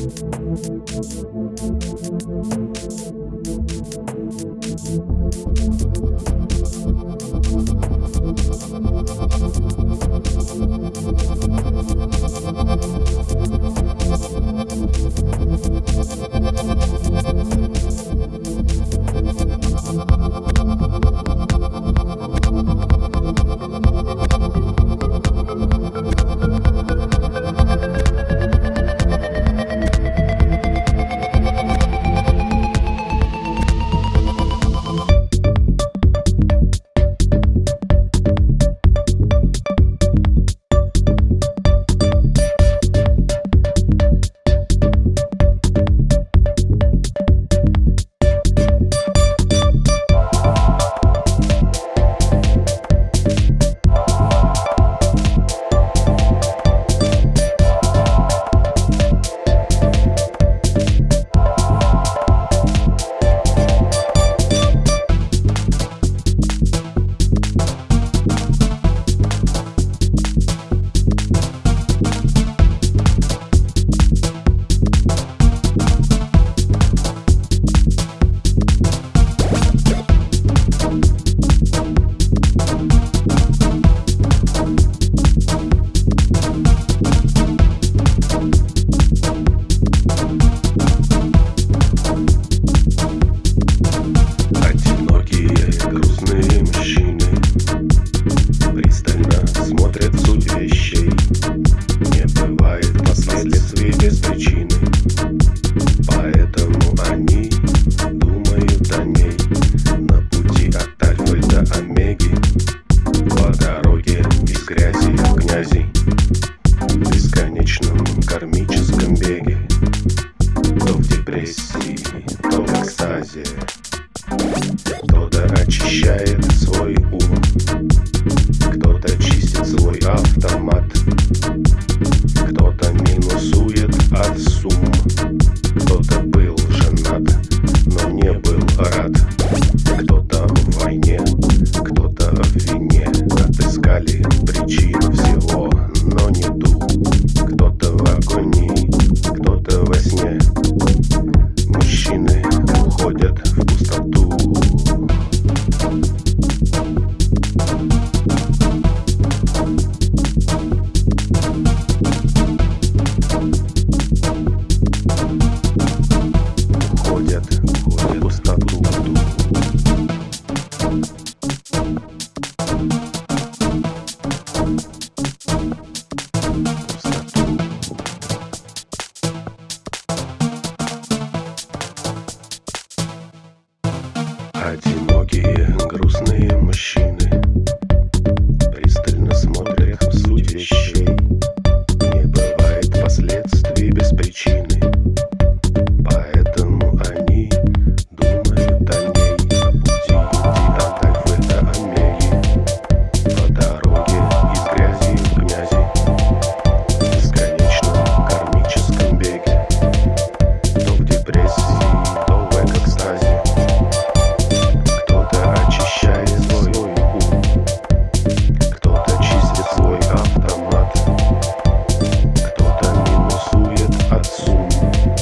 Thank you. Бывает последствий без причины. Поэтому они думают о ней. На пути от Альфы до Омеги По дороге из грязи в князи В бесконечном кармическом беге То в депрессии, то в экстазе. Кто-то очищает свой ум Кто-то чистит свой автомат Thank you.